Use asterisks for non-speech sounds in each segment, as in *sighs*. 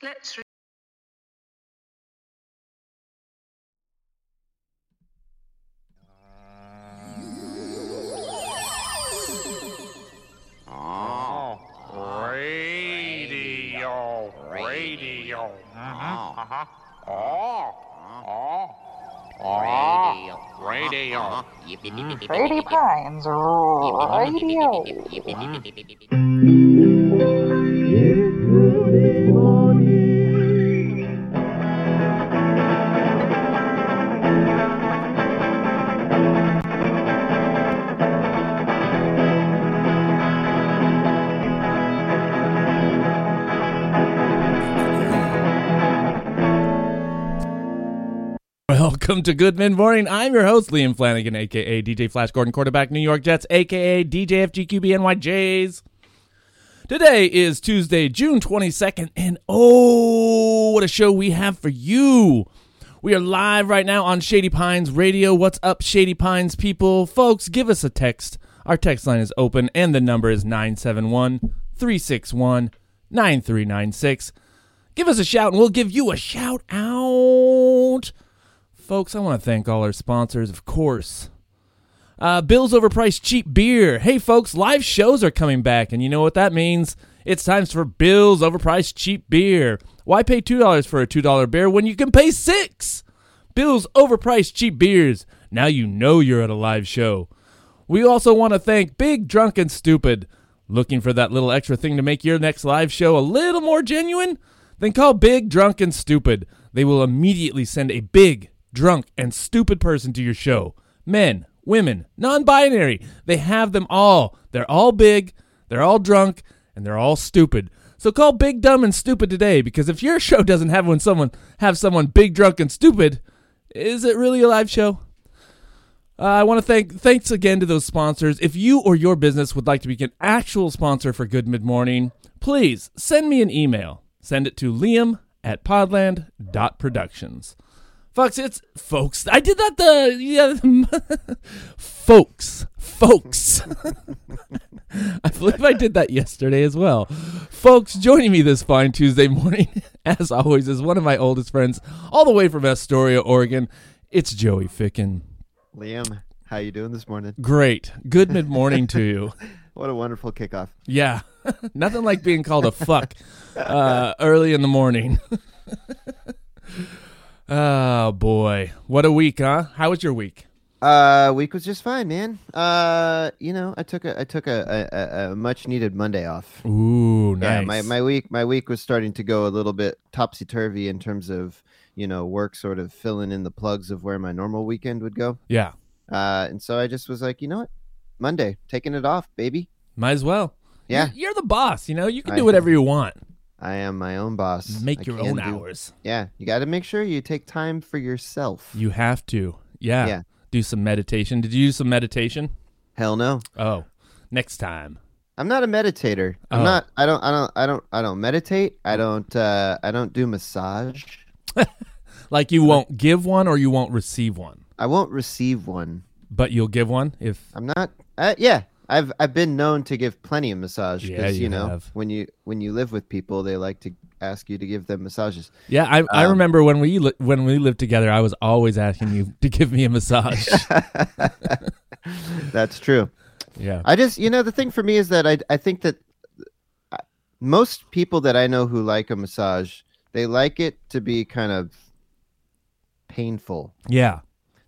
Let's re- radio, radio. Uh-huh, uh-huh. Oh, radio. Shady Pines Radio. *laughs* *laughs* Welcome to Good Morning. I'm your host, Liam Flanagan, aka DJ Flash Gordon, quarterback, New York Jets, aka DJ FGQBNYJs. Today is Tuesday, June 22nd, and oh, what a show we have for you! We are live right now on Shady Pines Radio. What's up, Shady Pines people? Folks, give us a text. Our text line is open, and the number is 971 361 9396. Give us a shout, and we'll give you a shout out. Folks, I want to thank all our sponsors, of course. Uh, Bill's Overpriced Cheap Beer. Hey, folks, live shows are coming back, and you know what that means? It's time for Bill's Overpriced Cheap Beer. Why pay $2 for a $2 beer when you can pay 6 Bill's Overpriced Cheap Beers. Now you know you're at a live show. We also want to thank Big Drunk and Stupid. Looking for that little extra thing to make your next live show a little more genuine? Then call Big Drunk and Stupid. They will immediately send a big, drunk, and stupid person to your show. Men, women, non binary. They have them all. They're all big, they're all drunk, and they're all stupid. So call Big Dumb and Stupid today because if your *laughs* show doesn't have when someone have someone big, drunk, and stupid, is it really a live show? Uh, I want to thank thanks again to those sponsors. If you or your business would like to be an actual sponsor for Good Mid Morning, please send me an email. Send it to Liam at podland.productions. Folks, it's folks. I did that the yeah, *laughs* folks, folks. *laughs* I believe I did that yesterday as well. Folks, joining me this fine Tuesday morning, *laughs* as always, is one of my oldest friends, all the way from Astoria, Oregon. It's Joey Ficken. Liam, how you doing this morning? Great. Good mid morning to you. What a wonderful kickoff. Yeah. Nothing like being called a fuck uh, early in the morning. Oh boy. What a week, huh? How was your week? Uh, week was just fine, man. Uh, you know, I took a I took a, a, a much needed Monday off. Ooh, nice. Yeah, my, my week my week was starting to go a little bit topsy turvy in terms of you know work sort of filling in the plugs of where my normal weekend would go. yeah. Uh, and so I just was like, you know what, Monday, taking it off, baby. Might as well. Yeah. You're, the boss, you know? You can I- do whatever you want. I am my own boss. Make I your own do- hours. Yeah, you got to make sure you take time for yourself. You have to. Yeah. Yeah. Do some meditation. Did you do some meditation? Hell no. Oh, next time. I'm not a meditator. I'm Oh. not. I don't. I don't. I don't. I don't meditate. I don't. Uh, I don't do massage. *laughs* Like you won't give one or you won't receive one, I won't receive one. but you'll give one if I'm not. Uh, yeah, I've I've been known to give plenty of massage Yeah, because you you, know have. when you when you live with people, they like to ask you to give them massages. Yeah, I, I Um, remember when we li- when we lived together, I was always asking you to give me a massage. *laughs* That's true. yeah, I just you know the thing for me is that I I think that uh, most people that I know who like a massage, they like it to be kind of painful. yeah,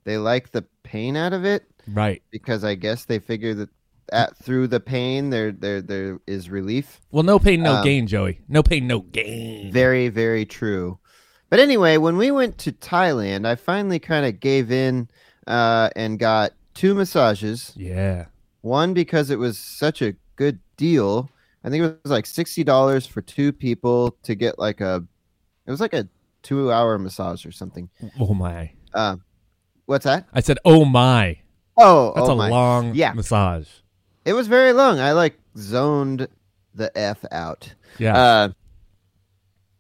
They like the pain out of it. right. because I guess they figure that at, through the pain there there there is relief. Well, no pain, no Um, gain, Joey. No pain, no gain. Very very true. But anyway, when we went to Thailand, I finally kind of gave in uh, and got two massages. yeah, One because it was such a good deal. I think it was like sixty dollars for two people to get like a. It was like a two-hour massage or something. oh my. Uh, what's that? I said, oh my. Oh, That's oh a my. long Yeah. massage. It was very long. I like zoned the f out. Yeah, Uh,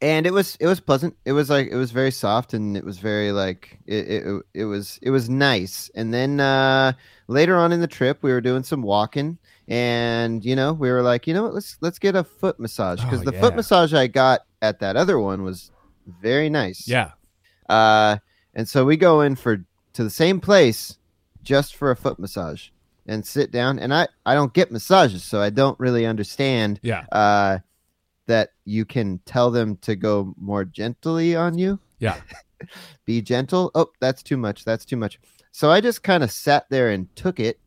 and it was it was pleasant. It was like it was very soft and it was very like it it, it was it was nice. And then uh, later on in the trip, we were doing some walking, and you know we were like, you know what, let's let's get a foot massage because Oh, the foot massage I got at that other one was very nice. Yeah. Uh, and so we go in for to the same place just for a foot massage and sit down. And I I don't get massages, so I don't really understand Yeah. uh, that you can tell them to go more gently on you. Yeah. *laughs* Be gentle. Oh, that's too much. That's too much. So I just kind of sat there and took it,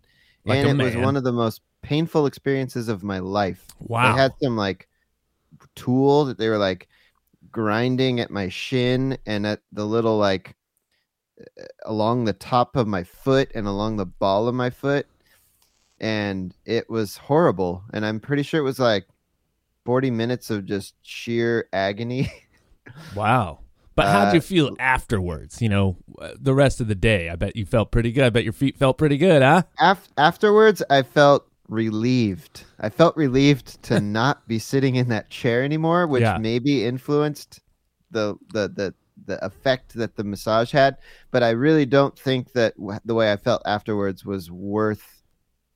Like and it was one of the most painful experiences of my life. Wow. They had some like tool that they were like grinding at my shin and at the little like along the top of my foot and along the ball of my foot and it was horrible and i'm pretty sure it was like 40 minutes of just sheer agony *laughs* Wow. But how'd Uh, you feel afterwards? You know, uh, the rest of the day. I bet you felt pretty good. I bet your feet felt pretty good, huh? Af- afterwards i felt relieved i felt relieved to *laughs* not be sitting in that chair anymore which Yeah. maybe influenced the the the the effect that the massage had but i really don't think that w- the way i felt afterwards was worth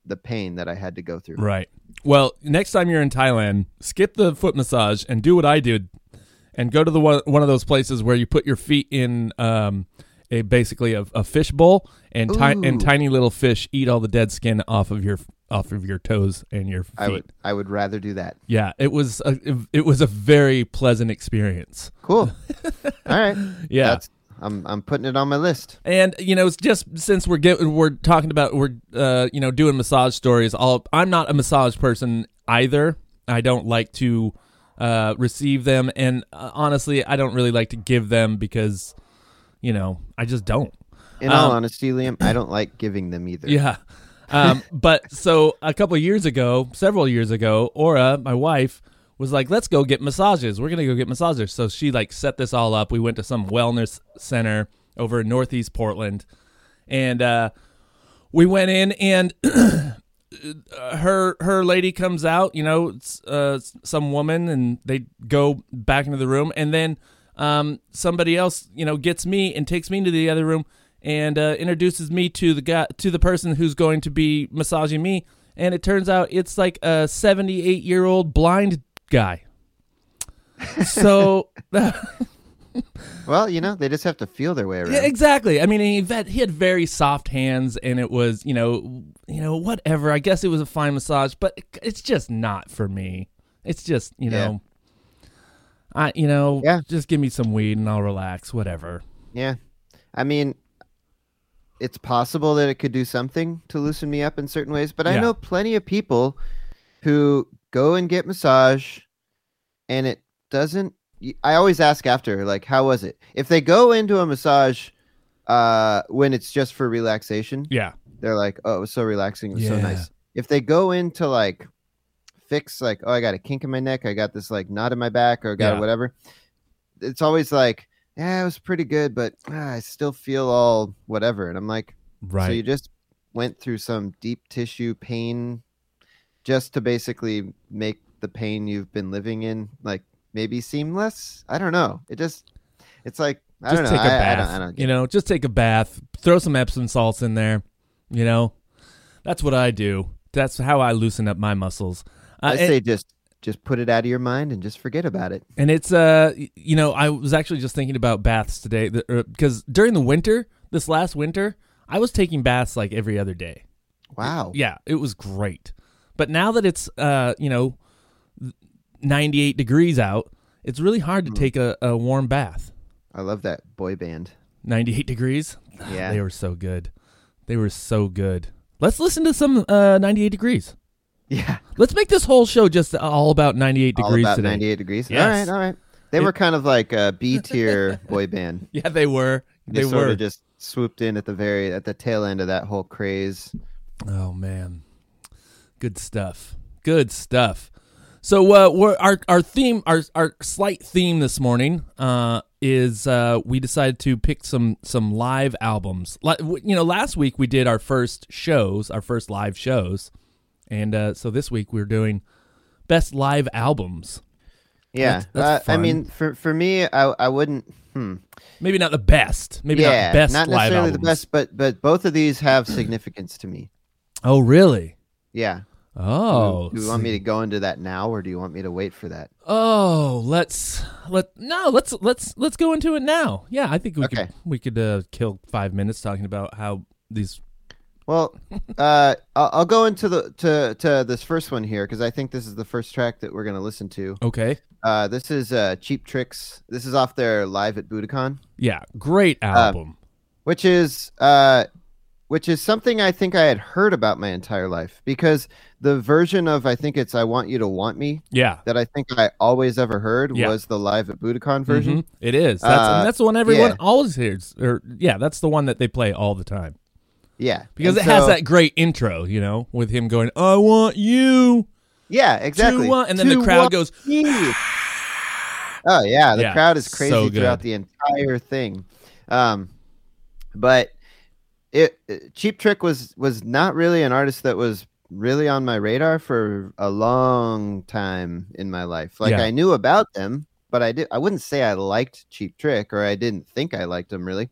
the pain that i had to go through Right. Well, next time you're in Thailand, skip the foot massage and do what I did, and go to the one, one of those places where you put your feet in um, a basically a, a fish bowl, and ti- and tiny little fish eat all the dead skin off of your off of your toes and your feet. i would i would rather do that Yeah, it was a, it was a very pleasant experience. cool *laughs* all right Yeah. That's, i'm i'm putting it on my list And you know, it's just since we're get, we're talking about we're uh, you know doing massage stories. I'll, I'm not a massage person either. I don't like to uh, receive them, and uh, honestly, I don't really like to give them because you know I just don't. in all Um, honesty liam i don't like giving them either Yeah. Um, but so a couple of years ago, several years ago, Aura, my wife, was like, "Let's go get massages. We're gonna go get massages." So she like set this all up. We went to some wellness center over in Northeast Portland, and uh, we went in, and *clears throat* her her lady comes out. You know, uh, some woman, and they go back into the room, and then um, somebody else, you know, gets me and takes me into the other room and uh, introduces me to the guy to the person who's going to be massaging me. And it turns out it's like a 78 year old blind guy. *laughs* So *laughs* well you know they just have to feel their way around Yeah, exactly. I mean, he had, he had very soft hands, and it was you know you know whatever. I guess it was a fine massage, but it's just not for me. It's just you Yeah. know, I you know Yeah. just give me some weed and I'll relax. Whatever. Yeah. I mean, it's possible that it could do something to loosen me up in certain ways, but I Yeah. know plenty of people who go and get massage and it doesn't I always ask after like how was it? If they go into a massage uh when it's just for relaxation, Yeah. they're like, "Oh, it was so relaxing, it was so nice." If they go into like fix like, "Oh, I got a kink in my neck, I got this like knot in my back or got Yeah. whatever." It's always like, "Yeah, it was pretty good, but ah, I still feel all whatever." And I'm like, Right. "So you just went through some deep tissue pain just to basically make the pain you've been living in like maybe seem less?" I don't know. It just it's like I just don't know. take a I- I bath. don't- I don't you know, just take a bath. Throw some Epsom salts in there. You know, that's what I do. That's how I loosen up my muscles. Uh, I and- say just just put it out of your mind and just forget about it. And it's uh, you know, I was actually just thinking about baths today because during the winter, this last winter, I was taking baths like every other day. Wow. Yeah, it was great. But now that it's uh, you know, 98 degrees out, it's really hard to take a, a warm bath. I love that boy band. 98 degrees. *sighs* Yeah. They were so good. They were so good. Let's listen to some uh 98 degrees. Yeah. Let's make this whole show just all about 98 All degrees about today. 98 degrees. Yes. All right, all right. They It- were kind of like a B *laughs* tier boy band. *laughs* Yeah, they were. They, They, sort were. of just swooped in at the very at the tail end of that whole craze. Oh man, good stuff. Good stuff. So uh, we're, our our theme, our our slight theme this morning uh, is uh, we decided to pick some some live albums. Li- w- You know, last week we did our first shows, our first live shows, and uh, so this week we're doing best live albums. Yeah. That's- that's uh, I mean, for for me, I I wouldn't. Hmm. Maybe not the best. Maybe yeah, not best not live necessarily the best, but but both of these have significance to me. Oh, really? Yeah. Oh, do you want me to go into that now, or do you want me to wait for that? Oh, let's let no, let's let's let's go into it now. Yeah, I think we Okay. could we could uh, kill five minutes talking about how these. Well, *laughs* uh, I'll, I'll go into the to to this first one here because I think this is the first track that we're gonna listen to. Okay, Uh, this is uh, Cheap Tricks. This is off their live at Budokan, yeah, great album. which is uh, which is something I think I had heard about my entire life because the version of I think it's "I Want You to Want Me" yeah, that I think I always ever heard Yeah. was the live at Budokan version. Mhm. It is. That's Uh, that's the one everyone yeah. always hears. Or yeah, that's the one that they play all the time Yeah, because And it has that great intro. You know, with him going, "I want you." Yeah, exactly. To want, and then the crowd goes. Oh yeah, the Yeah, crowd is so crazy throughout the entire thing. Um, but it, it- Cheap Trick was was not really an artist that was really on my radar for a long time in my life. Like Yeah. I knew about them, but I did I wouldn't say I liked Cheap Trick or I didn't think I liked them really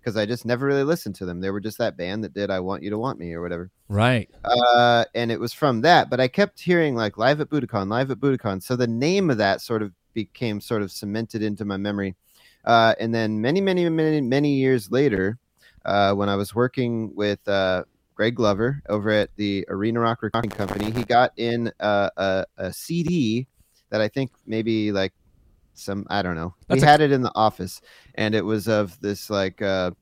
because I just never really listened to them. They were just that band that did I Want You to Want Me or whatever right. uh, and it was from that. But I kept hearing like live at Budokan, live at Budokan. So the name of that sort of became sort of cemented into my memory. Uh, and then many, many, many, many years later, uh, when I was working with uh, Greg Glover over at the Arena Rock Recording Company, he got in uh, a, a CD that I think maybe like some I don't know. That's he a- had it in the office, and it was of this like uh,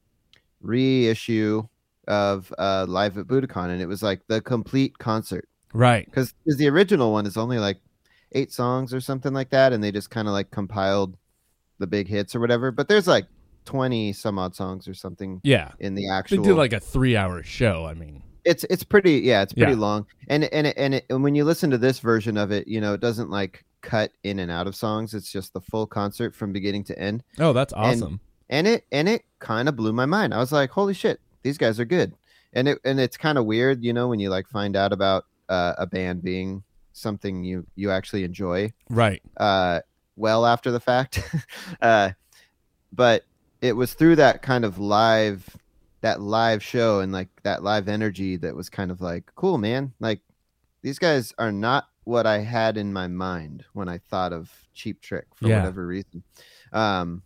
reissue of uh, Live at Budokan, and it was like the complete concert Right. because the original one is only like eight songs or something like that, and they just kind of like compiled the big hits or whatever. But there's like twenty some odd songs or something Yeah. in the actual. They did like a three-hour show. I mean, it's it's pretty yeah, it's pretty Yeah. long, and and and it, and when you listen to this version of it, you know, it doesn't like cut in and out of songs. It's just the full concert from beginning to end. oh, that's awesome. and it and it kind of blew my mind. I was like, "Holy shit, these guys are good!" And it and it's kind of weird, you know, when you like find out about uh, a band being something you you actually enjoy right. uh, well after the fact. *laughs* uh, but it was through that kind of live that live show and like that live energy that was kind of like cool, man. Like these guys are not what I had in my mind when I thought of Cheap Trick for Yeah. whatever reason. Um,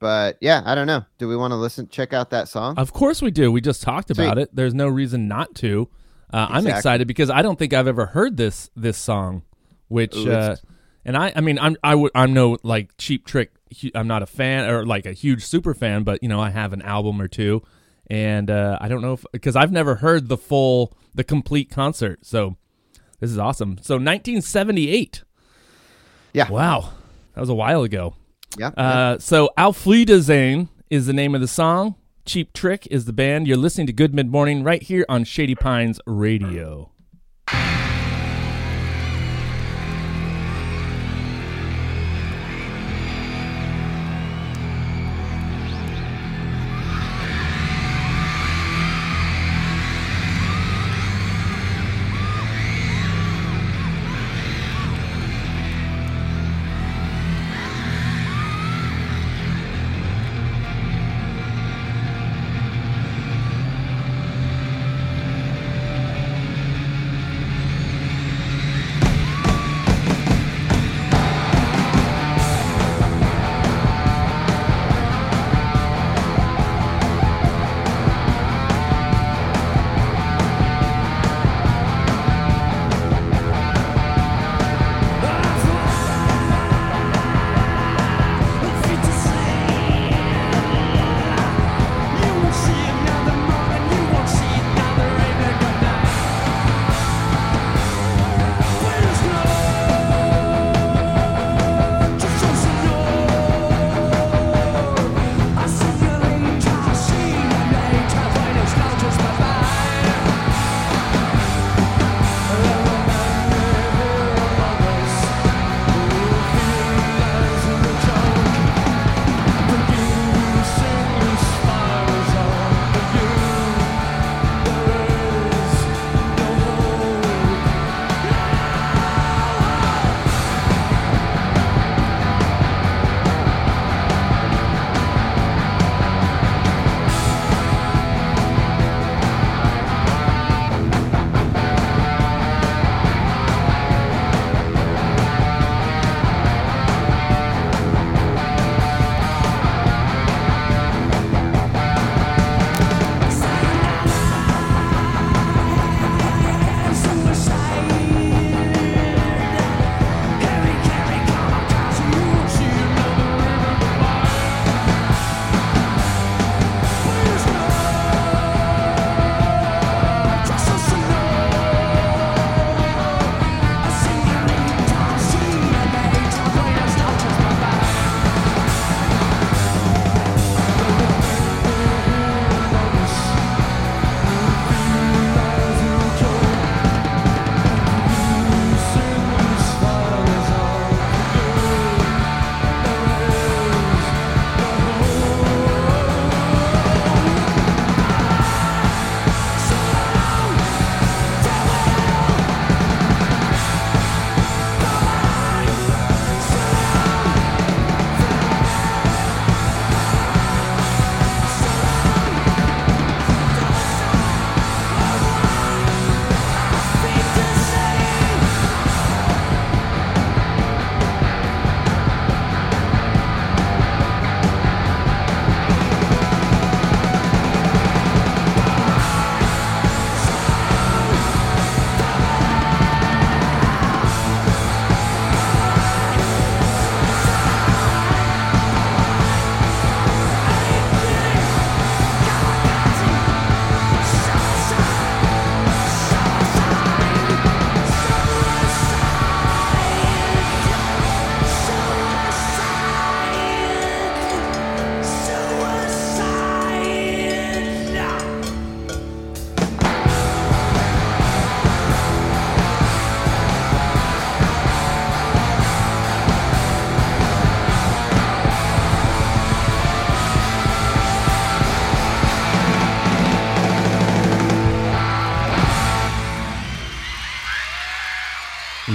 but yeah, I don't know. Do we want to listen? Check out that song. Of course we do. We just talked about it. There's no reason not to. Uh, I'm excited because I don't think I've ever heard this this song, which Ooh, uh, and I I mean I'm I would I'm no like cheap trick. I'm not a fan or like a huge super fan, but you know I have an album or two, and uh, I don't know if because I've never heard the full the complete concert. So this is awesome. So 1978. Yeah. Wow, that was a while ago. yeah. Uh, so Auf Wiedersehen is the name of the song. Cheap Trick is the band. You're listening to Good Mid Morning right here on Shady Pines Radio.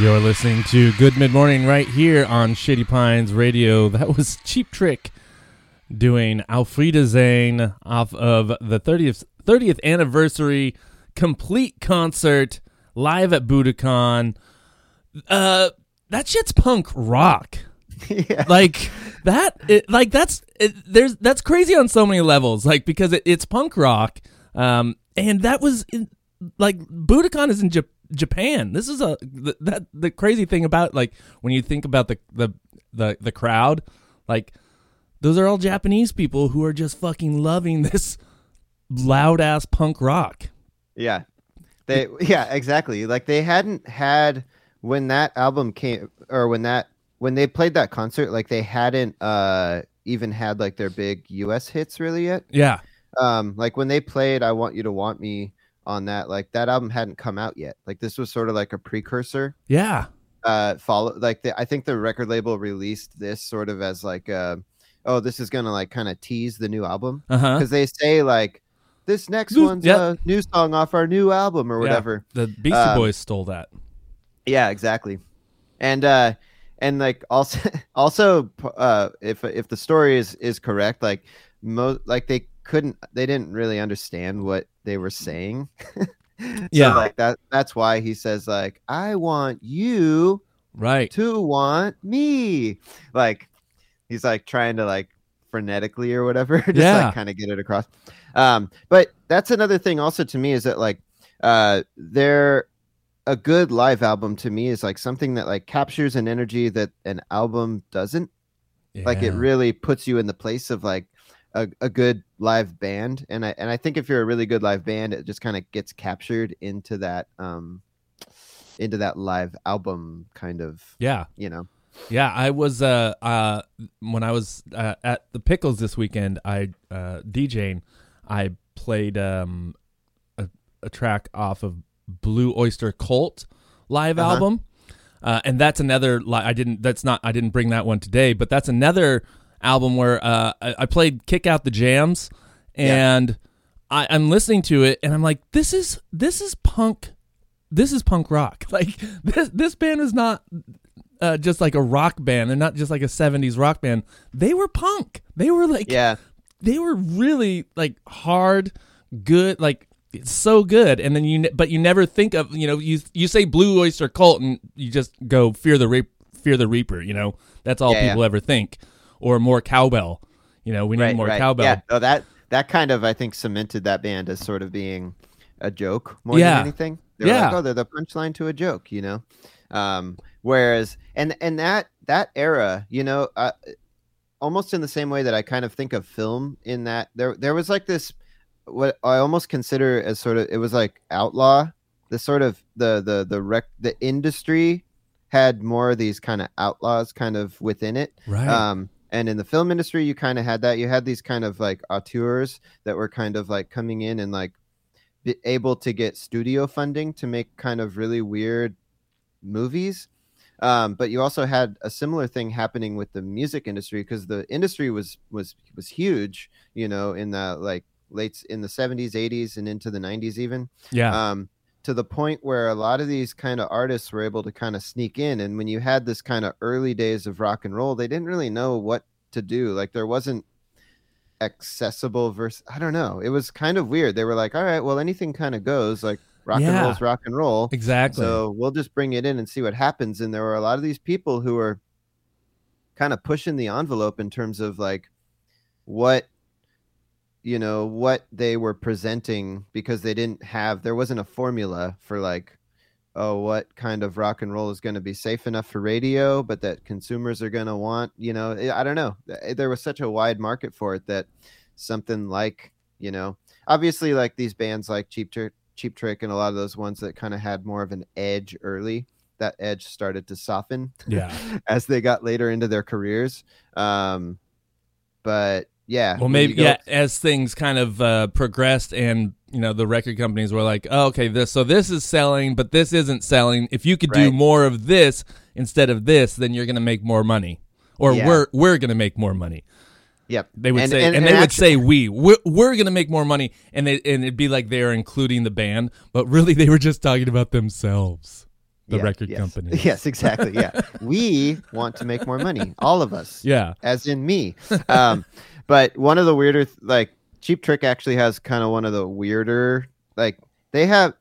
You're listening to Good Mid Morning right here on Shady Pines Radio. That was Cheap Trick doing Auf Wiedersehen off of the 30th 30th anniversary complete concert live at Budokan. Uh that shit's punk rock. *laughs* yeah. Like that it, like that's it, there's that's crazy on so many levels like because it, it's punk rock um and that was in, like Budokan is in Jap- Japan. This is a th- that the crazy thing about like when you think about the the the the crowd, like those are all Japanese people who are just fucking loving *laughs* this loud ass punk rock. Yeah. They yeah, exactly. Like they hadn't had when that album came or when that when they played that concert, like they hadn't uh even had like their big US hits really yet. Yeah. Um like when they played I Want You to Want Me on that, like that album hadn't come out yet. Like this was sort of like a precursor. Yeah. Uh follow like the, I think the record label released this sort of as like uh oh this is gonna like kind of tease the new album Uh-huh. because they say like this next New- one's yeah. a new song off our new album or Yeah. whatever. The Beastie Um, Boys stole that. Yeah, exactly. And uh and like *laughs* also also uh if if the story is is correct, like most like they couldn't they didn't really understand what they were saying. *laughs* So, Yeah. like that that's why he says like I want you Right. to want me. Like he's like trying to like frenetically or whatever, *laughs* just Yeah. like kind of get it across. Um, but that's another thing also to me is that like uh they're a good live album to me is like something that like captures an energy that an album doesn't. Like it really puts you in the place of like a, a good live band. And I and I think if you're a really good live band, it just kind of gets captured into that um into that live album kind of Yeah. you know. Yeah, I was uh uh when I was uh, at the Pickles this weekend, I uh DJing, I played um a, a track off of Blue Oyster Cult live Uh-huh. album. Uh, and that's another li- I didn't that's not I didn't bring that one today, but that's another album where uh I, I played Kick Out the Jams and I, I'm listening to it and I'm like, this is this is punk this is punk rock. *laughs* Like this this band is not uh, just like a rock band. They're not just like a '70s rock band. They were punk. They were like, Yeah. they were really like hard, good, like it's so good. And then you, but you never think of, you know, you you say Blue Oyster Cult and you just go Fear the Reap, Fear the Reaper. You know, that's all Yeah, people ever think. Or more cowbell. You know, we need Right, more right. cowbell. Yeah. Oh, that that kind of I think cemented that band as sort of being a joke more Yeah. than anything. They're Yeah. like, oh, they're the punchline to a joke, you know. Um, whereas and and that that era, you know, uh, almost in the same way that I kind of think of film in that there there was like this what I almost consider as sort of it was like outlaw the sort of the the the rec the industry had more of these kind of outlaws kind of within it Right. um and in the film industry you kind of had that. You had these kind of like auteurs that were kind of like coming in and like be able to get studio funding to make kind of really weird movies. Um, but you also had a similar thing happening with the music industry because the industry was was was huge you know in the like late in the 70s 80s and into the 90s even. Yeah. um, to the point where a lot of these kind of artists were able to kind of sneak in. And when you had this kind of early days of rock and roll, they didn't really know what to do. Like there wasn't accessible versus I don't know. It was kind of weird. They were like, all right, well, anything kind of goes. Like rock and Yeah. roll's rock and roll. exactly. So we'll just bring it in and see what happens. And there were a lot of these people who were kind of pushing the envelope in terms of like what you know what they were presenting because they didn't have there wasn't a formula for like oh what kind of rock and roll is going to be safe enough for radio but that consumers are going to want you know eh, i don't know eh, eh, there was such a wide market for it that something like you know obviously like these bands like cheap trick cheap trick and a lot of those ones that kind of had more of an edge early that edge started to soften yeah. *laughs* as they got later into their careers um but yeah Well, maybe yeah. As things kind of uh, progressed, and you know, the record companies were like, oh, "Okay, this so this is selling, but this isn't selling. If you could do more of this instead of this, then you're going to make more money, or Yeah. we're we're going to make more money." yep They would And- say, and, and- they and would actu- say, "We we're, we're going to make more money," and they and it'd be like they are including the band, but really they were just talking about themselves. the Yeah, record yes. company. *laughs* Yes, exactly. Yeah, we want to make more money, all of us. Yeah. as in me. Um, but one of the weirder, like Cheap Trick, actually has kind of one of the weirder, like they have.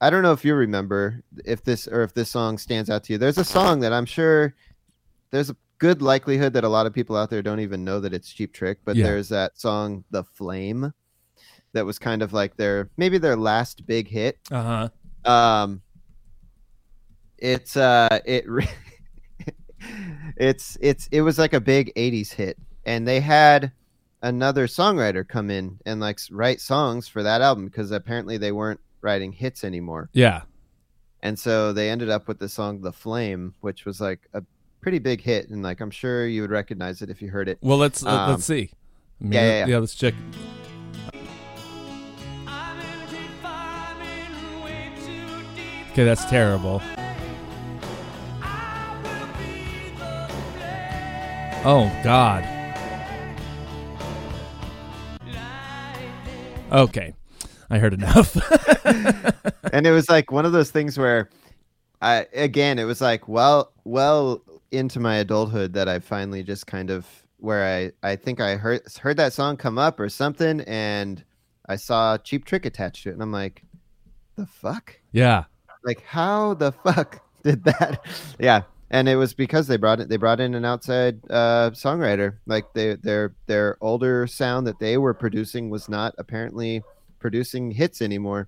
I don't know if you remember if this or if this song stands out to you. There's a song that I'm sure there's a good likelihood that a lot of people out there don't even know that it's Cheap Trick, but Yeah. there's that song "The Flame" that was kind of like their maybe their last big hit. Uh huh. Um, it's uh, it re- *laughs* it's it's it was like a big '80s hit, and they had another songwriter come in and like write songs for that album because apparently they weren't writing hits anymore, Yeah. and so they ended up with the song "The Flame," which was like a pretty big hit, and like I'm sure you would recognize it if you heard it. Well, let's Um, let's see. I mean, yeah, yeah, yeah. Let's check. Okay, that's terrible. Oh God. Okay, I heard enough. *laughs* and it was like one of those things where I again it was like well well into my adulthood that I finally just kind of where I I think I heard heard that song come up or something and I saw Cheap Trick attached to it and I'm like the fuck yeah. like how the fuck *laughs* did that yeah and it was because they brought it they brought in an outside uh songwriter like they their their older sound that they were producing was not apparently producing hits anymore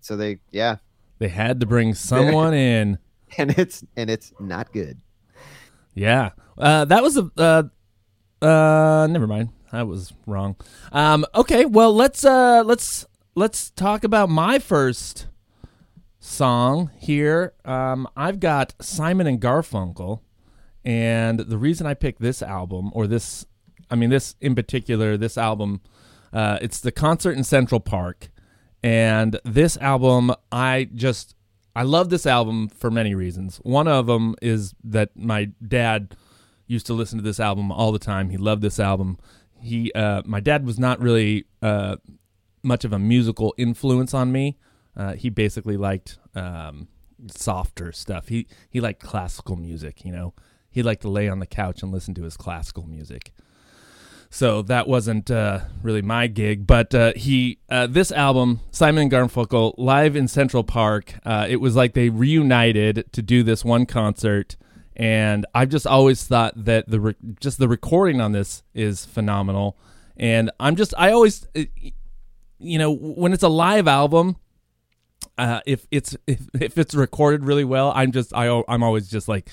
so they yeah They had to bring someone *laughs* in. and it's and it's not good Yeah. Uh, that was a. Uh, uh, never mind. I was wrong. Um, okay. Well, let's uh, let's let's talk about my first song here. Um, I've got Simon and Garfunkel, and the reason I picked this album or this, I mean this in particular, this album, uh, it's the concert in Central Park, and this album I just I love this album for many reasons. One of them is that my dad used to listen to this album all the time. He loved this album. He, uh, my dad was not really uh, much of a musical influence on me. Uh, he basically liked um, softer stuff. He he liked classical music. You know, he liked to lay on the couch and listen to his classical music. So that wasn't uh, really my gig, but uh, he uh, this album, Simon and Garfunkel, live in Central Park. Uh, it was like they reunited to do this one concert, and I've just always thought that the re- just the recording on this is phenomenal. And I'm just I always, you know, when it's a live album, uh, if it's if, if it's recorded really well, I'm just I I'm always just like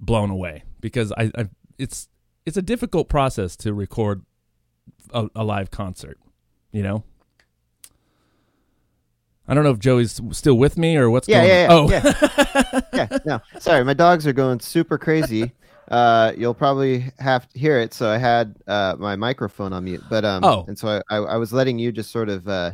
blown away because I, I it's it's a difficult process to record a, a live concert, you know. I don't know if Joey's still with me or what's yeah going yeah on. yeah, oh, yeah yeah no sorry my dogs are going super crazy uh you'll probably have to hear it so i had uh my microphone on mute but um Oh. and so I, I i was letting you just sort of uh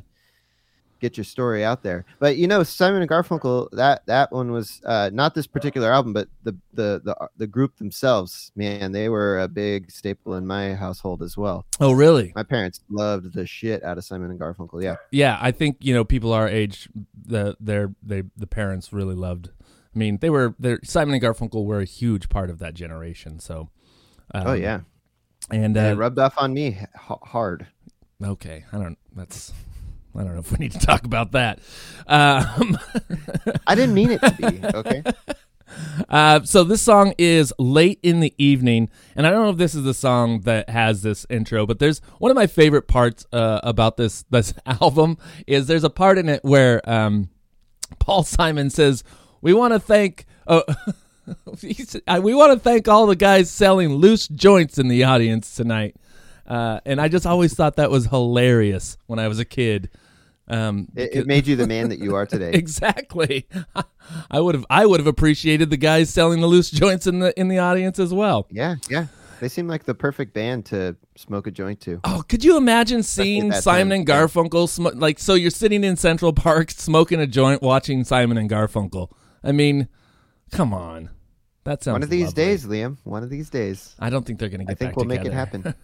get your story out there but you know simon and garfunkel that that one was uh not this particular album but the the the, the group themselves man they were a big staple in my household as well oh, really? my parents loved the shit out of simon and garfunkel yeah Yeah, I think you know people our age, the their they the parents really loved. I mean, they were Simon and Garfunkel were a huge part of that generation. So, um, oh yeah and and uh, it rubbed off on me h- hard okay, I don't. That's I don't know if we need to talk about that. Um, *laughs* i didn't mean it to be okay *laughs* Uh, so this song is late in the evening, and I don't know if this is the song that has this intro, but there's one of my favorite parts uh, about this this *laughs* album is there's a part in it where um, Paul Simon says, "We want to thank." Uh, we want to thank all the guys selling loose joints in the audience tonight, uh, and I just always thought that was hilarious when I was a kid. Um, It, it made you the man that you are *laughs* today. Exactly. *laughs* I would have I would have appreciated the guys selling the loose joints in the in the audience as well. Yeah, yeah. They seem like the perfect band to smoke a joint to. Oh, could you imagine seeing Simon time, and. Garfunkel sm- like so you're sitting in Central Park *laughs* smoking a joint watching Simon and Garfunkel. I mean, come on. That sounds One of these lovely. days, Liam. One of these days. I don't think they're going to get I think we'll make it happen.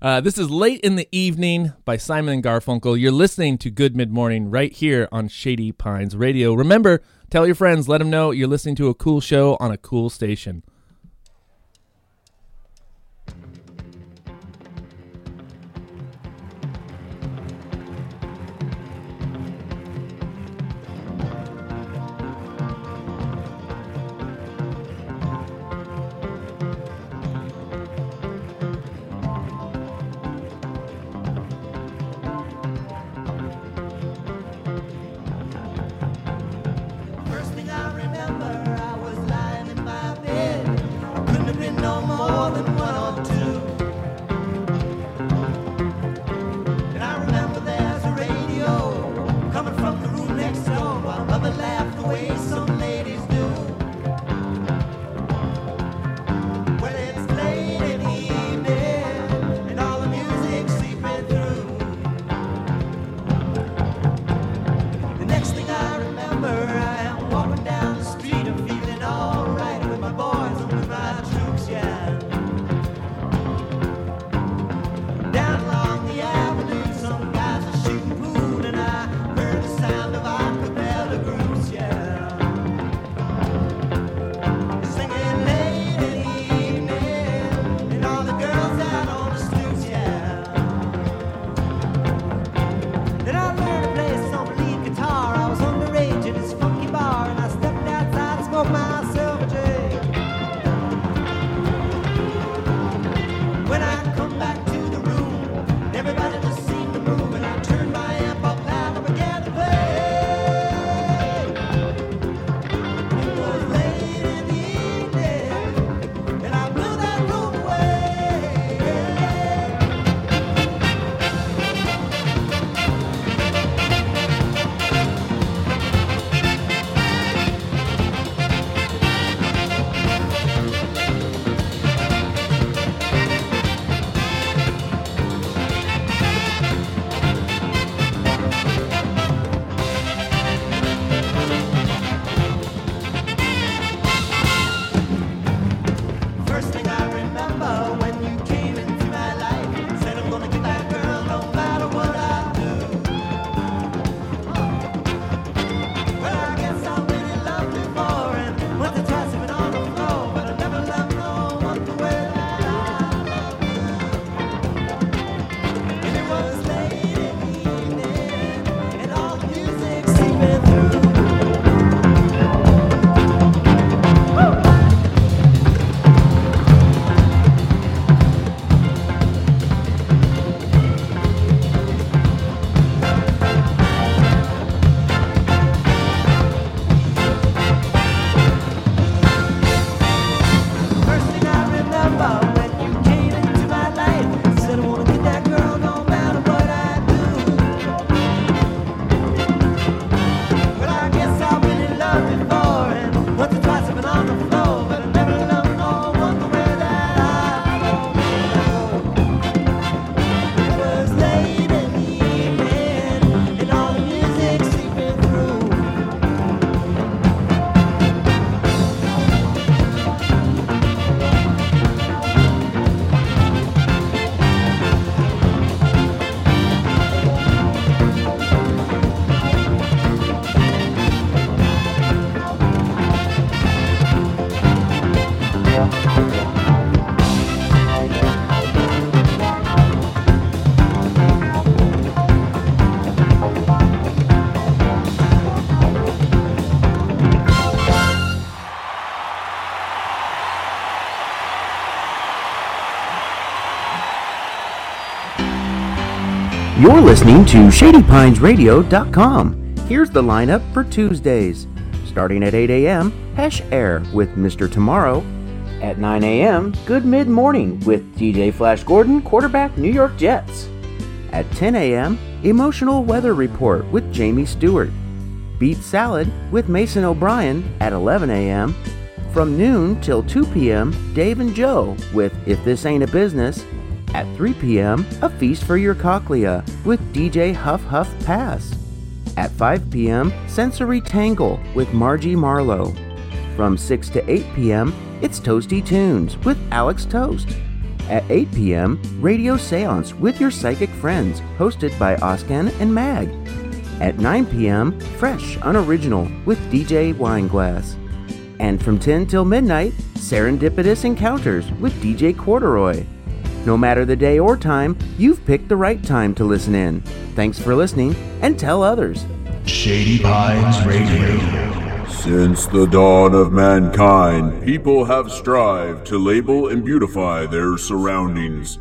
Uh, this is Late in the Evening by Simon and Garfunkel. You're listening to Good Mid Morning right here on Shady Pines Radio. Remember, tell your friends, let them know you're listening to a cool show on a cool station. You're listening to ShadyPinesRadio.com. Here's the lineup for Tuesdays. Starting at 8 a.m., Hesh Air with Mr. Tomorrow. At 9 a.m., Good Mid Morning with DJ Flash Gordon, quarterback New York Jets. At 10 a.m., Emotional Weather Report with Jamie Stewart. Beat Salad with Mason O'Brien at 11 a.m. From noon till 2 p.m., Dave and Joe with If This Ain't a Business 3 p.m., a feast for your cochlea with DJ Huff Huff Pass. At 5 p.m., Sensory Tangle with Margie Marlowe. From 6 to 8 p.m., it's Toasty Tunes with Alex Toast. At 8 p.m., Radio Seance with your psychic friends, hosted by Oscan and Mag. At 9 p.m., Fresh Unoriginal with DJ Wineglass. And from 10 till midnight, Serendipitous Encounters with DJ Corduroy. No matter the day or time, you've picked the right time to listen in. Thanks for listening and tell others. Shady Pines Radio. Since the dawn of mankind, people have strived to label and beautify their surroundings.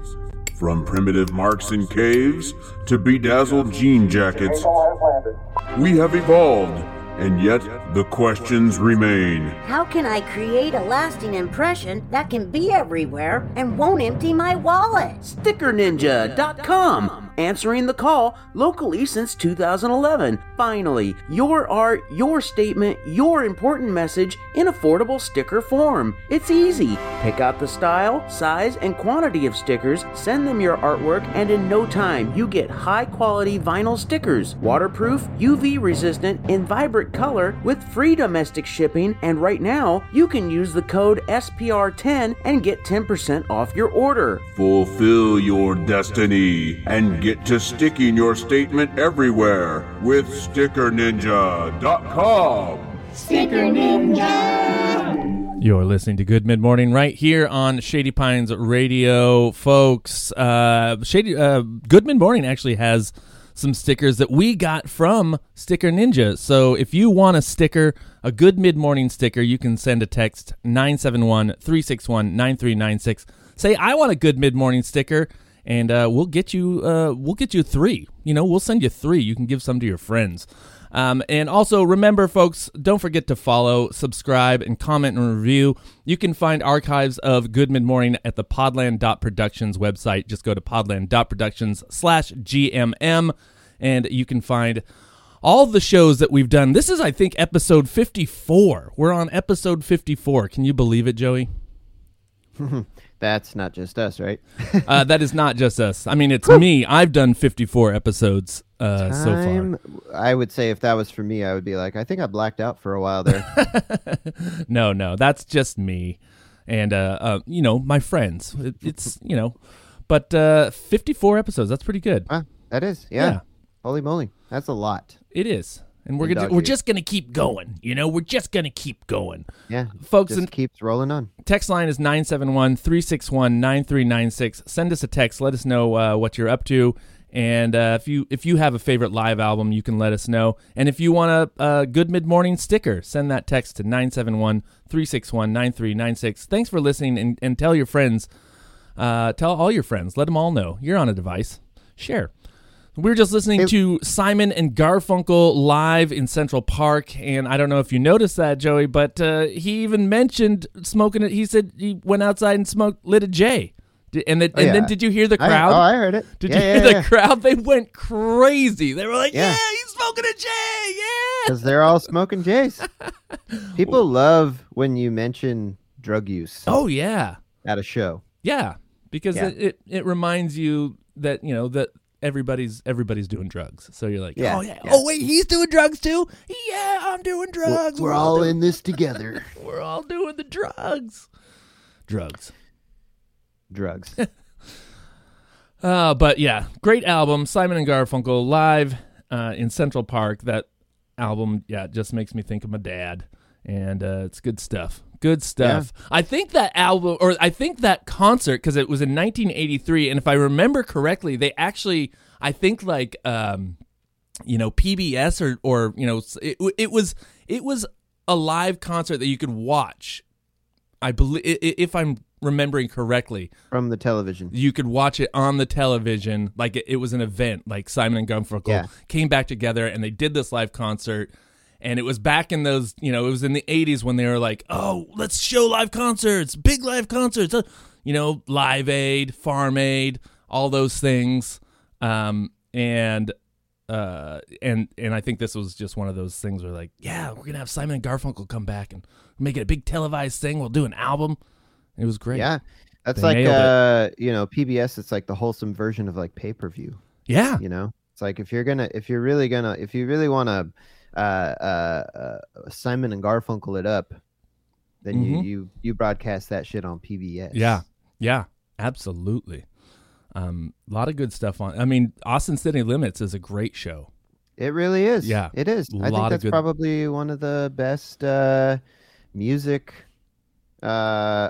From primitive marks in caves to bedazzled jean jackets, we have evolved, and yet the questions remain. How can I create a lasting impression that can be everywhere and won't empty my wallet? StickerNinja.com. Answering the call locally since 2011. Finally, your art, your statement, your important message in affordable sticker form. It's easy. Pick out the style, size, and quantity of stickers, send them your artwork, and in no time you get high quality vinyl stickers. Waterproof, UV resistant, in vibrant color with free domestic shipping. And right now, you can use the code SPR10 and get 10% off your order. Fulfill your destiny and get to sticking your statement everywhere with StickerNinja.com. StickerNinja. You're listening to Good Mid Morning right here on Shady Pines Radio, folks. Uh, Shady uh, Good Mid Morning actually has some stickers that we got from Sticker Ninja. So if you want a sticker, a Good Mid Morning sticker, you can send a text 971-361-9396. Say I want a Good Mid Morning sticker and uh, we'll get you uh, we'll get you 3. You know, we'll send you 3. You can give some to your friends. Um, and also remember, folks, don't forget to follow, subscribe, and comment and review. You can find archives of Good Mid Morning at the podland.productions website. Just go to podland.productions slash GMM, and you can find all the shows that we've done. This is, I think, episode 54. We're on episode 54. Can you believe it, Joey? *laughs* That's not just us, right? Uh, that is not just us. I mean, it's me. I've done 54 episodes uh, so far. Time- I would say if that was for me, I would be like, I think I blacked out for a while there. *laughs* no, no, that's just me, and uh, uh you know, my friends. It, it's you know, but uh, 54 episodes. That's pretty good. That is, yeah. Yeah. Holy moly, that's a lot. It is, and we're gonna we're just gonna keep going. You know, we're just gonna keep going. Yeah, Folks, just and keeps rolling on. text line is 971-361-9396. Send us a text. Let us know uh, what you're up to. And uh, if you if you have a favorite live album, you can let us know. And if you want a, a good mid morning sticker, send that text to 971-361-9396. Thanks for listening, and, and tell your friends. Uh, tell all your friends. Let them all know you're on a device. Share. We were just listening Hey- to Simon and Garfunkel live in Central Park, and I don't know if you noticed that, Joey, but uh, he even mentioned smoking it. He said he went outside and smoked lit a J. Did- And, then, Oh, and then did you hear the I- crowd? oh, I heard it. Did Yeah, you yeah, hear the crowd? They went crazy. They were like, "Yeah, Yeah. he's smoking a J, yeah." Because they're all smoking J's. *laughs* People love when you mention drug use Oh yeah, at a show. yeah, because Yeah. It, it it reminds you that you know that everybody's everybody's doing drugs. So you're like, Yeah, oh yeah. yeah. oh wait, he's doing drugs too. Yeah, I'm doing drugs. We're all doing- in this together. *laughs* We're all doing the drugs. Drugs. Drugs. *laughs* Uh, but yeah, great album. Simon and Garfunkel live uh, in Central Park. That album, yeah, just makes me think of my dad, and uh, it's good stuff. Good stuff. I think that album, or I think that concert, because it was in 1983, and if I remember correctly, they actually, I think like, um, you know, PBS or or you know, it, it was it was a live concert that you could watch. I believe, if I'm remembering correctly, From the television. you could watch it on the television like it, it was an event like simon and garfunkel Yeah. came back together and they did this live concert and it was back in those you know it was in the 80s when they were like oh let's show live concerts big live concerts uh, you know live aid farm aid all those things um and uh and and i think this was just one of those things where like yeah we're gonna have simon and garfunkel come back and make it a big televised thing we'll do an album it was great Yeah. That's They like nailed it. uh, you know, PBS. It's like the wholesome version of like pay per view. yeah You know, it's like if you're gonna, if you're really gonna, if you really want to, uh, uh, uh, Simon and Garfunkel it up, then Mhm. you you you broadcast that shit on PBS. Yeah, yeah, absolutely. Um, a lot of good stuff on. I mean, Austin City Limits is a great show. It really is. Yeah, it is. I think that's good- probably one of the best uh, music, uh,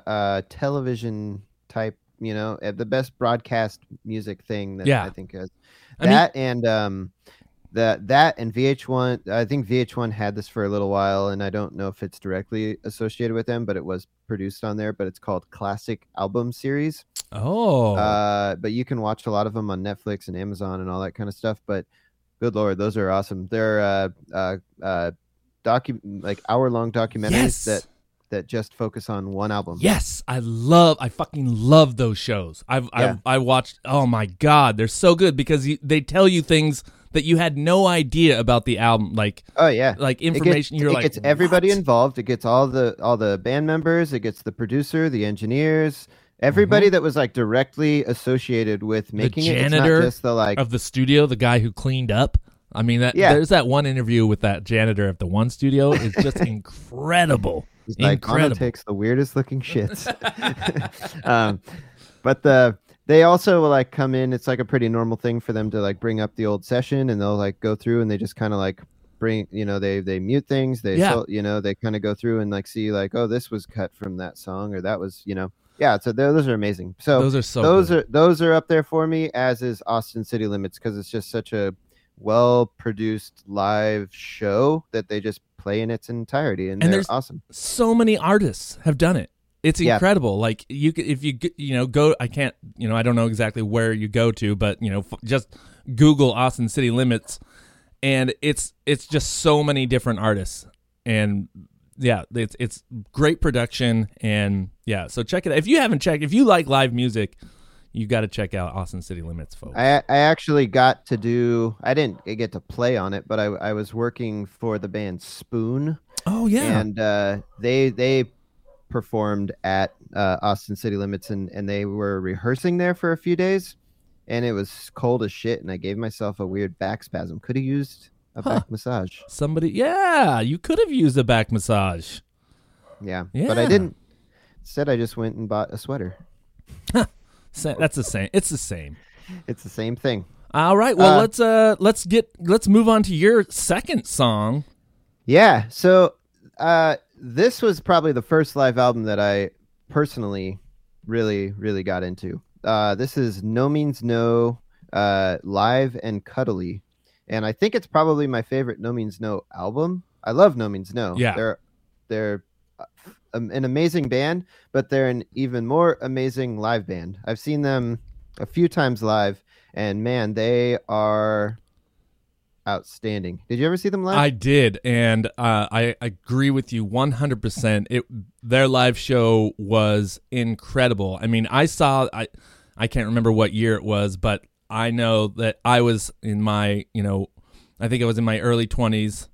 uh, television type. You know, uh, the best broadcast music thing that Yeah. I think is I mean- that and um, that that and VH1. I think VH1 had this for a little while, and I don't know if it's directly associated with them, but it was produced on there. But it's called Classic Album Series. Oh, Uh, but you can watch a lot of them on Netflix and Amazon and all that kind of stuff. But good lord, those are awesome. They're uh, uh, uh, docu like hour long documentaries Yes. that that just focus on one album. Yes, I love, I fucking love those shows. I've, Yeah. I've I watched. Oh my god, they're so good because you, they tell you things that you had no idea about the album, like Oh yeah. like It gets- information. you're like, it like, gets everybody "What?" involved. It gets all the all the band members. It gets the producer, the engineers, everybody that was like directly associated with making it. It's not janitor just the like of the studio, the guy who cleaned up. I mean, that Yeah. there's that one interview with that janitor at the one studio. It's just *laughs* incredible. He's like Ono takes the weirdest looking shits. *laughs* *laughs* um, but the they also like come in. It's like a pretty normal thing for them to like bring up the old session, and they'll like go through and they just kind of like bring you know they they mute things. They Yeah. you know they kind of go through and like see like oh this was cut from that song or that was you know yeah. So those are amazing. So those are so. those good. are those are up there for me as is Austin City Limits because it's just such a well produced live show that they just play in its entirety and, And they're there's- awesome. so many artists have done it. It's Yeah. incredible. Like you, could, if you you know go, I can't, you know, I don't know exactly where you go to, but you know, f- just Google Austin City Limits, and it's it's just so many different artists, and yeah, it's it's great production, and yeah, so check it. out. If you haven't checked, if you like live music, you got to check out Austin City Limits, folks. I I actually got to do I didn't get to play on it, but I I was working for the band Spoon oh yeah, and uh, they they performed at uh, Austin City Limits and and they were rehearsing there for a few days and it was cold as shit and I gave myself a weird back spasm. Could have used a Huh. back massage. somebody, yeah, you could have used a back massage. Yeah, yeah, but I didn't. Instead, I just went and bought a sweater. That's the same. It's the same. It's the same thing. All right. Well, Uh, let's uh let's get let's move on to your second song. Yeah. So uh, this was probably the first live album that I personally really, really got into. Uh, this is No Means No, uh, live and cuddly, and I think it's probably my favorite No Means No album. I love No Means No. Yeah. They're they're uh, um, an amazing band, but they're an even more amazing live band. I've seen them a few times live, and man, they are outstanding. Did you ever see them live? I did, and uh, I agree with you one hundred percent. It their live show was incredible. I mean, I saw I I can't remember what year it was, but I know that I was in my you know I think I was in my early twenties,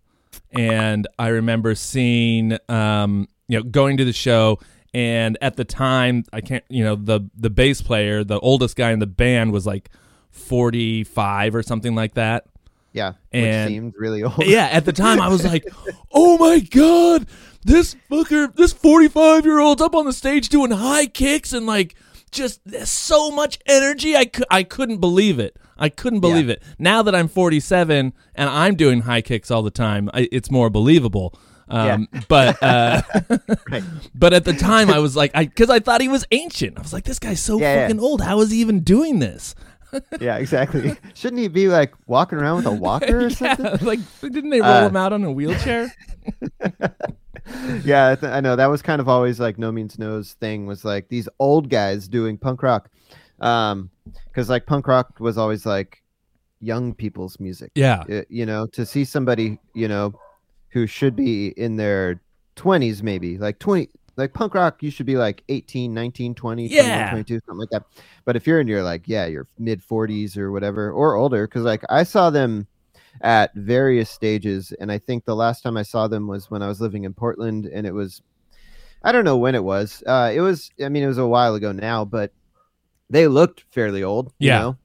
and I remember seeing um you know going to the show. And at the time, I can't, you know, the the bass player, the oldest guy in the band, was like forty five or something like that. Yeah, And- which seemed really *laughs* old. Yeah, at the time I was like, *laughs* "Oh my god, this fucker, this 45-year-old's up on the stage doing high kicks and like just so much energy. I cou- I couldn't believe it. I couldn't believe it. Now that I'm 47 and I'm doing high kicks all the time, I, it's more believable. Um, but uh, *laughs* Right. but at the time I was like, I because I thought he was ancient. I was like, this guy's so Yeah, yeah. fucking old. How is he even doing this? Yeah, exactly. *laughs* Shouldn't he be like walking around with a walker or *laughs* something? like didn't they roll Uh, him out on a wheelchair? *laughs* yeah, I, th- I know that was kind of always like No Means No's thing was like these old guys doing punk rock, um, because like punk rock was always like young people's music. Yeah. Uh, you know, to see somebody you know who should be in their twenties, maybe like twenty. Like punk rock, you should be like 18, 19, 20, 21, Yeah. 22, something like that. But if you're in your like, yeah, your mid 40s or whatever, or older, because like I saw them at various stages and i think the last time i saw them was when i was living in portland and it was i don't know when it was uh it was i mean it was a while ago now but they looked fairly old you Yeah. know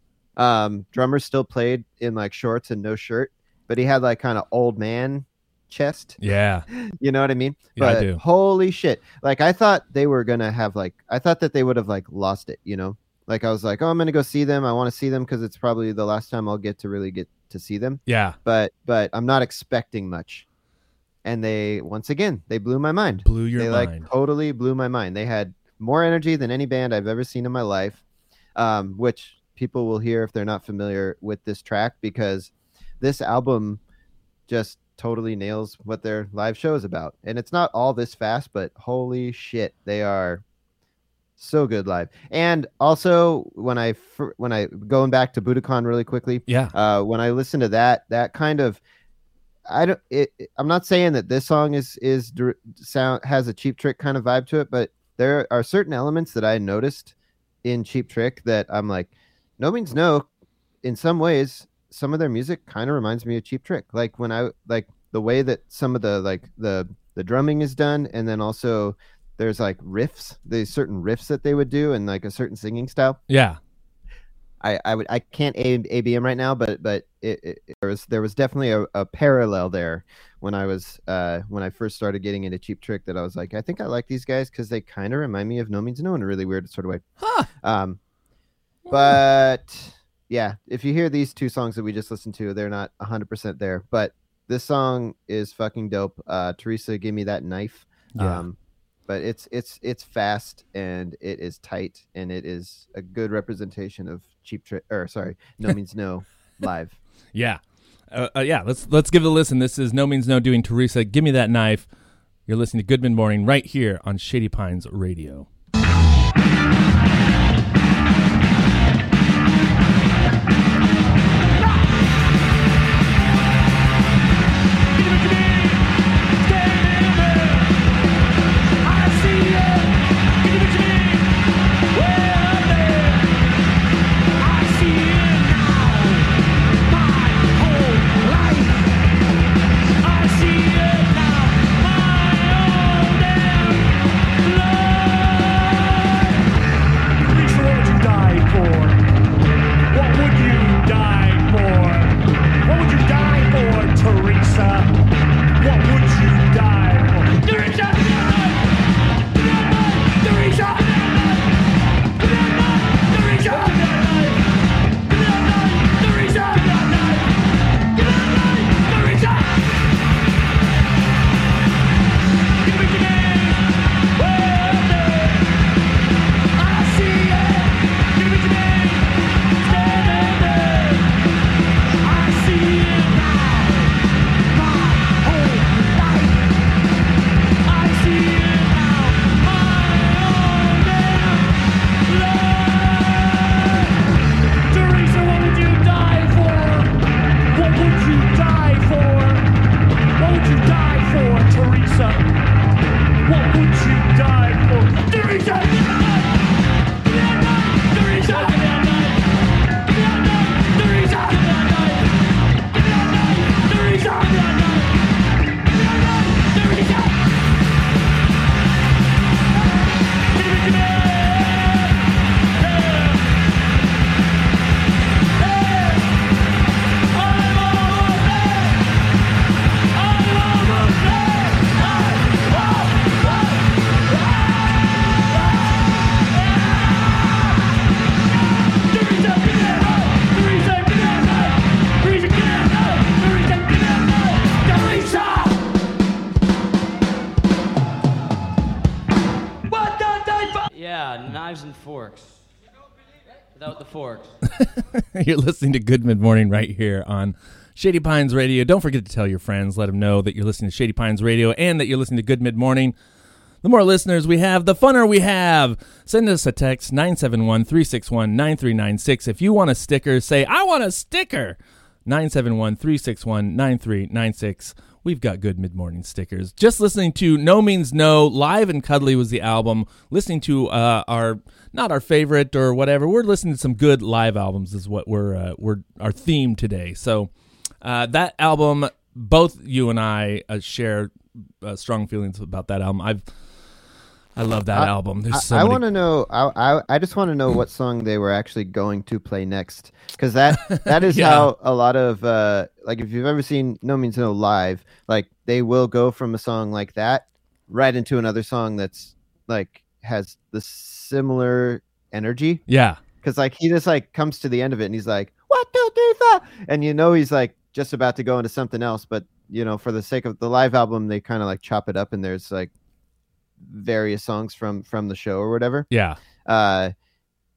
um drummer still played in like shorts and no shirt but he had like kind of old man chest *laughs* Yeah. you know what i mean Yeah, I but do. holy shit like i thought they were gonna have like i thought that they would have like lost it you know like i was like oh i'm gonna go see them i want to see them because it's probably the last time i'll get to really get to see them, Yeah. but but I'm not expecting much. And they once again they blew my mind. Blew your they mind. like totally blew my mind. They had more energy than any band I've ever seen in my life, um, which people will hear if they're not familiar with this track because this album just totally nails what their live show is about. And it's not all this fast, but holy shit, they are so good live. And also when I when I going back to Budokan really quickly, Yeah. uh, when I listen to that, that kind of, I don't. It, I'm not saying that this song is is sound has a cheap trick kind of vibe to it, but there are certain elements that I noticed in Cheap Trick that I'm like, no means no. In some ways, some of their music kind of reminds me of Cheap Trick. Like when I like the way that some of the like the the drumming is done, and then also there's like riffs, there's certain riffs that they would do, and like a certain singing style. Yeah. I, I would I can't A, ABM right now, but but it, it, there was there was definitely a, a parallel there when I was uh when I first started getting into Cheap Trick that I was like I think I like these guys because they kind of remind me of No Means No in a really weird sort of way. Huh. Um, but yeah, if you hear these two songs that we just listened to, they're not hundred percent there, but this song is fucking dope. Uh, Teresa, give me that knife. Yeah. Um, but it's it's it's fast and it is tight and it is a good representation of cheap trick or sorry no *laughs* means no live Yeah. Uh, uh, yeah, let's let's give it a listen. This is No Means No doing Teresa. Give me that knife. You're listening to Good Mid Morning right here on Shady Pines Radio. You're listening to Good Mid Morning right here on Shady Pines Radio. Don't forget to tell your friends, let them know that you're listening to Shady Pines Radio and that you're listening to Good Mid Morning. The more listeners we have, the funner we have. Send us a text 971 361 9396. If you want a sticker, say, I want a sticker. 971 361 9396. We've got good mid morning stickers. Just listening to No Means No, Live and Cuddly was the album. Listening to uh, our, not our favorite or whatever. We're listening to some good live albums, is what we're, uh, we're our theme today. So uh, that album, both you and I uh, share uh, strong feelings about that album. I've, I love that I- album. There's I, so I many want to know. I, I I just want to know what song they were actually going to play next, because that *laughs* that is Yeah. how a lot of uh like if you've ever seen No Means No live, like they will go from a song like that right into another song that's like has the similar energy. Yeah. Because like he just like comes to the end of it and he's like, "What one, two, three, four, and you know he's like just about to go into something else, but you know, for the sake of the live album, they kind of like chop it up, and there's like various songs from from the show or whatever. Yeah. Uh,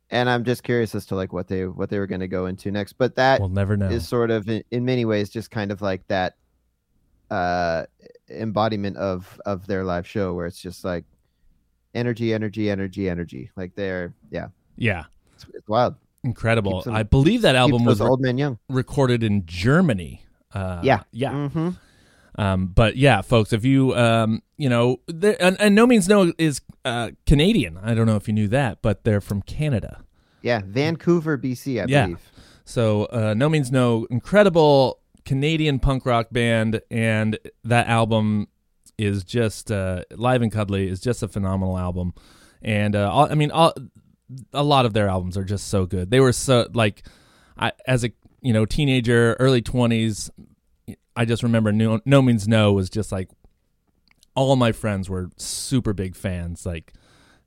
and I'm just curious as to like what they what they were going to go into next. But that We'll never know. is sort of in, in many ways just kind of like that uh embodiment of of their live show where it's just like energy energy energy energy like they're yeah Yeah. it's, it's wild Incredible. Them- I believe that album was old Man young recorded in Germany. Uh, Yeah. Yeah. hmm Um, but yeah, folks, if you, um, you know, and, and No Means No is uh, Canadian. I don't know if you knew that, but they're from Canada. yeah vancouver bc i yeah. believe So uh, No Means No, incredible Canadian punk rock band, and that album is just uh, Live and Cuddly is just a phenomenal album, and uh, all, I mean, all, a lot of their albums are just so good. They were so like, I as a you know teenager, early twenties, I just remember no, no Means No was just like all my friends were super big fans. Like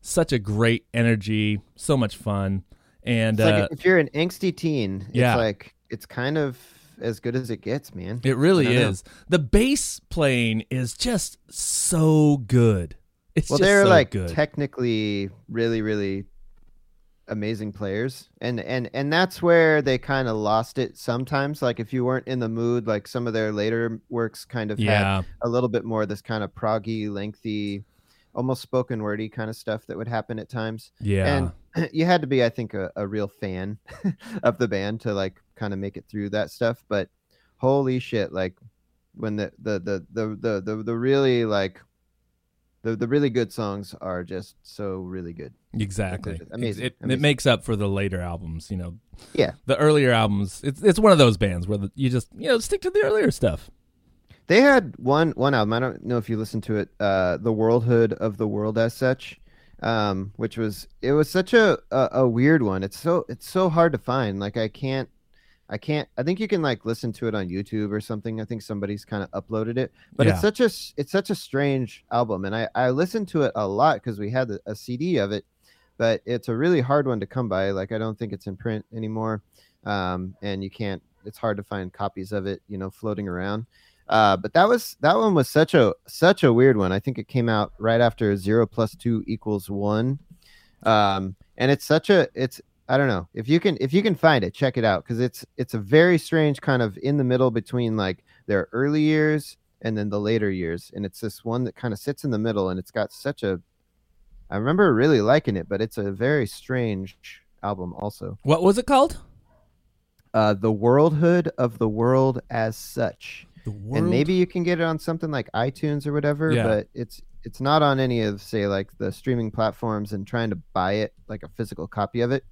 such a great energy, so much fun, and like uh, if you're an angsty teen yeah. it's like it's kind of as good as it gets man It really I don't know. is. The bass playing is just so good. It's well they're so like good. technically really really amazing players and and and that's where they kind of lost it sometimes like if you weren't in the mood like some of their later works kind of Yeah. had a little bit more this kind of proggy lengthy almost spoken wordy kind of stuff that would happen at times Yeah. and *clears throat* you had to be i think a, a real fan *laughs* of the band to like kind of make it through that stuff but holy shit like when the the the the the, the, the really like the, the really good songs are just so really good exactly. Amazing, It, it amazing. makes up for the later albums. You know. Yeah. The earlier albums. It's it's one of those bands where the, you just you know stick to the earlier stuff. They had one one album. I don't know if you listened to it. Uh, the Worldhood of the World as such, um, which was it was such a, a a weird one. It's so it's so hard to find. Like I can't, I can't. I think you can like listen to it on YouTube or something. I think somebody's kind of uploaded it. But Yeah. it's such a it's such a strange album, and I I listened to it a lot because we had a, a CD of it. But it's a really hard one to come by. Like I don't think it's in print anymore, um, and you can't. It's hard to find copies of it, you know, floating around. Uh, but that was that one was such a such a weird one. I think it came out right after zero plus two equals one, um, and it's such a it's I don't know if you can if you can find it, check it out because it's it's a very strange kind of in the middle between like their early years and then the later years, and it's this one that kind of sits in the middle, and it's got such a I remember really liking it, but it's a very strange album also. What was it called? Uh, the Worldhood of the World as such The and maybe you can get it on something like iTunes or whatever, Yeah. but it's it's not on any of say like the streaming platforms and trying to buy it like a physical copy of it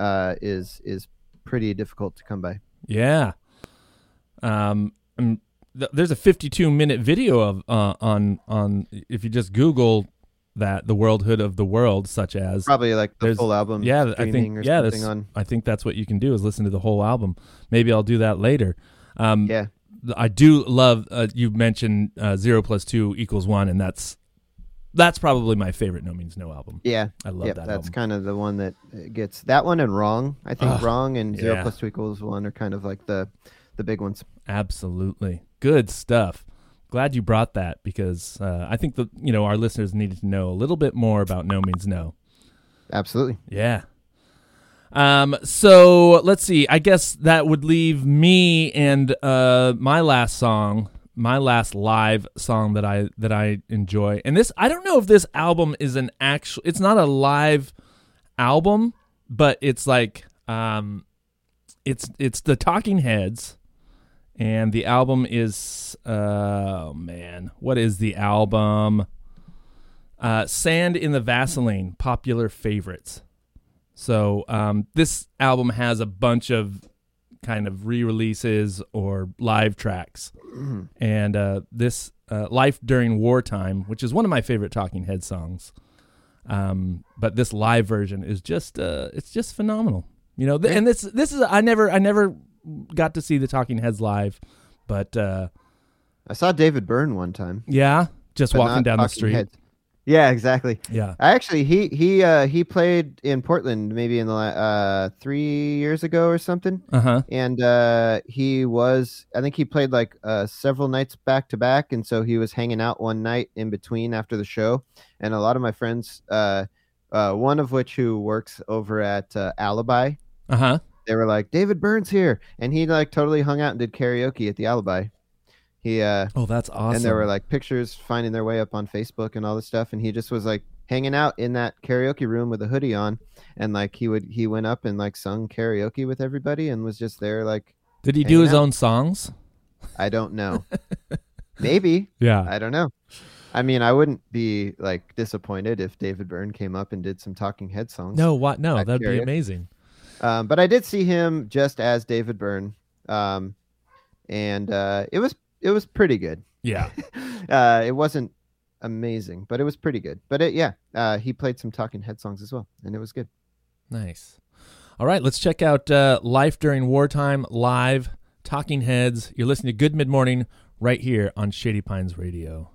uh is is pretty difficult to come by. Yeah. Um. th- there's a 52 minute video of uh, on on if you just Google that the worldhood of the world, such as Probably like the full album Yeah, I think or yeah, something that's, on I think that's what you can do is listen to the whole album. Maybe I'll do that later. Um, Yeah. I do love. Uh, you mentioned uh, zero plus two equals one, and that's that's probably my favorite No Means No album. Yeah. I love Yep, that That's album. kind of the one that uh, gets that one and wrong. I think Ugh, wrong and zero yeah. plus two equals one are kind of like the the big ones. Absolutely, good stuff. Glad you brought that because uh, I think the you know our listeners needed to know a little bit more about No Means No. Absolutely. Yeah. Um. So let's see. I guess that would leave me and uh my last song, my last live song that I that I enjoy. And this, I don't know if this album is an actual. It's not a live album, but it's like um, it's it's the Talking Heads, and the album is uh, oh man, what is the album? Uh, Sand in the Vaseline, popular favorites. So um, this album has a bunch of kind of re-releases or live tracks, *clears throat* and uh, this uh, "Life During Wartime," which is one of my favorite Talking Head songs. Um, but this live version is just uh, it's just phenomenal. You know, th- and this this is I never I never got to see the Talking Heads live, but uh, I saw David Byrne one time. yeah, just but walking down the street. Heads. Yeah, exactly. Yeah. Actually he he uh he played in Portland maybe in the uh 3 years ago or something. Uh-huh. And uh he was I think he played like uh several nights back to back and so he was hanging out one night in between after the show and a lot of my friends uh uh one of which who works over at uh, Alibi Uh-huh. they were like David Byrne's here and he like totally hung out and did karaoke at the Alibi. He uh Oh, that's awesome. and there were like pictures finding their way up on Facebook and all this stuff. And he just was like hanging out in that karaoke room with a hoodie on, and like he would he went up and like sung karaoke with everybody and was just there like. Did he do his out. own songs? I don't know. *laughs* Maybe. Yeah. I don't know. I mean, I wouldn't be like disappointed if David Byrne came up and did some Talking Head songs. No, what? No, that'd be amazing. Um, but I did see him just as David Byrne, um, and uh, it was it was pretty good. Yeah. *laughs* uh, it wasn't amazing, but it was pretty good. But it, yeah, uh, he played some Talking Head songs as well, and it was good. Nice. All right, let's check out uh, Life During Wartime live, Talking Heads. You're listening to Good Mid Morning right here on Shady Pines Radio.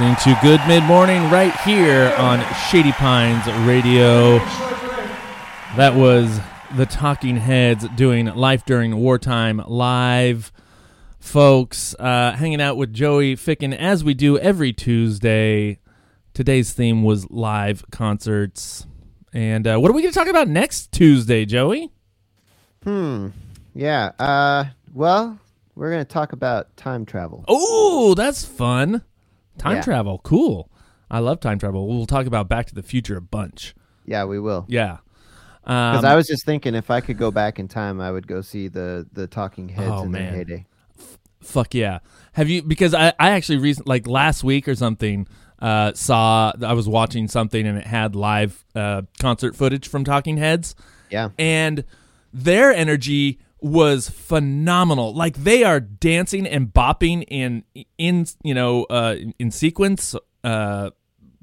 Listening to Good Mid Morning right here on Shady Pines Radio. That was the Talking Heads doing Life During Wartime live. Folks, uh, hanging out with Joey Ficken as we do every Tuesday. Today's theme was live concerts. And uh, what are we going to talk about next Tuesday, Joey? Hmm. Yeah. Uh. Well, we're gonna talk about time travel. Oh, that's fun. Time Yeah. travel. Cool. I love time travel. We'll talk about Back to the Future a bunch. Yeah, we will. Yeah. Because Um, I was just thinking, if I could go back in time, I would go see the the Talking Heads Oh, in man. their heyday. Fuck yeah. Have you because I, I actually recent like last week or something uh saw I was watching something and it had live uh concert footage from Talking Heads. Yeah. And their energy was phenomenal. Like they are dancing and bopping in in you know uh in sequence uh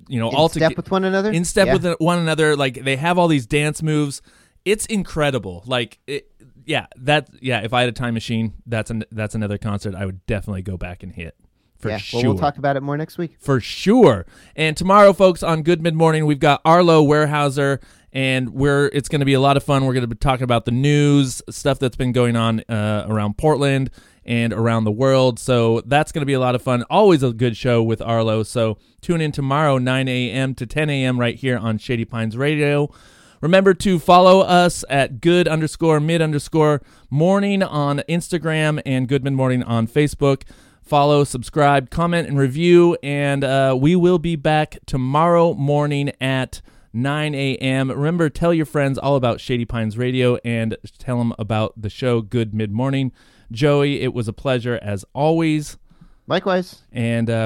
you know In all step toge- with one another? in step Yeah. with one another like they have all these dance moves it's incredible like it, yeah that yeah if i had a time machine that's an that's another concert i would definitely go back and hit for yeah. sure Well, we'll talk about it more next week. for sure. And tomorrow, folks, on Good Mid Morning, we've got Arlo Warehouser, and we're it's going to be a lot of fun. We're going to be talking about the news stuff that's been going on uh, around Portland and around the world. So that's going to be a lot of fun. Always a good show with Arlo. So tune in tomorrow, 9 a.m. to 10 a.m. right here on Shady Pines Radio. Remember to follow us at good underscore mid underscore morning on Instagram and Good Mid morning on Facebook. Follow, subscribe, comment, and review. And uh, we will be back tomorrow morning at 9 a.m. Remember, tell your friends all about Shady Pines Radio and tell them about the show Good Mid Morning. Joey, it was a pleasure as always. Likewise. And uh,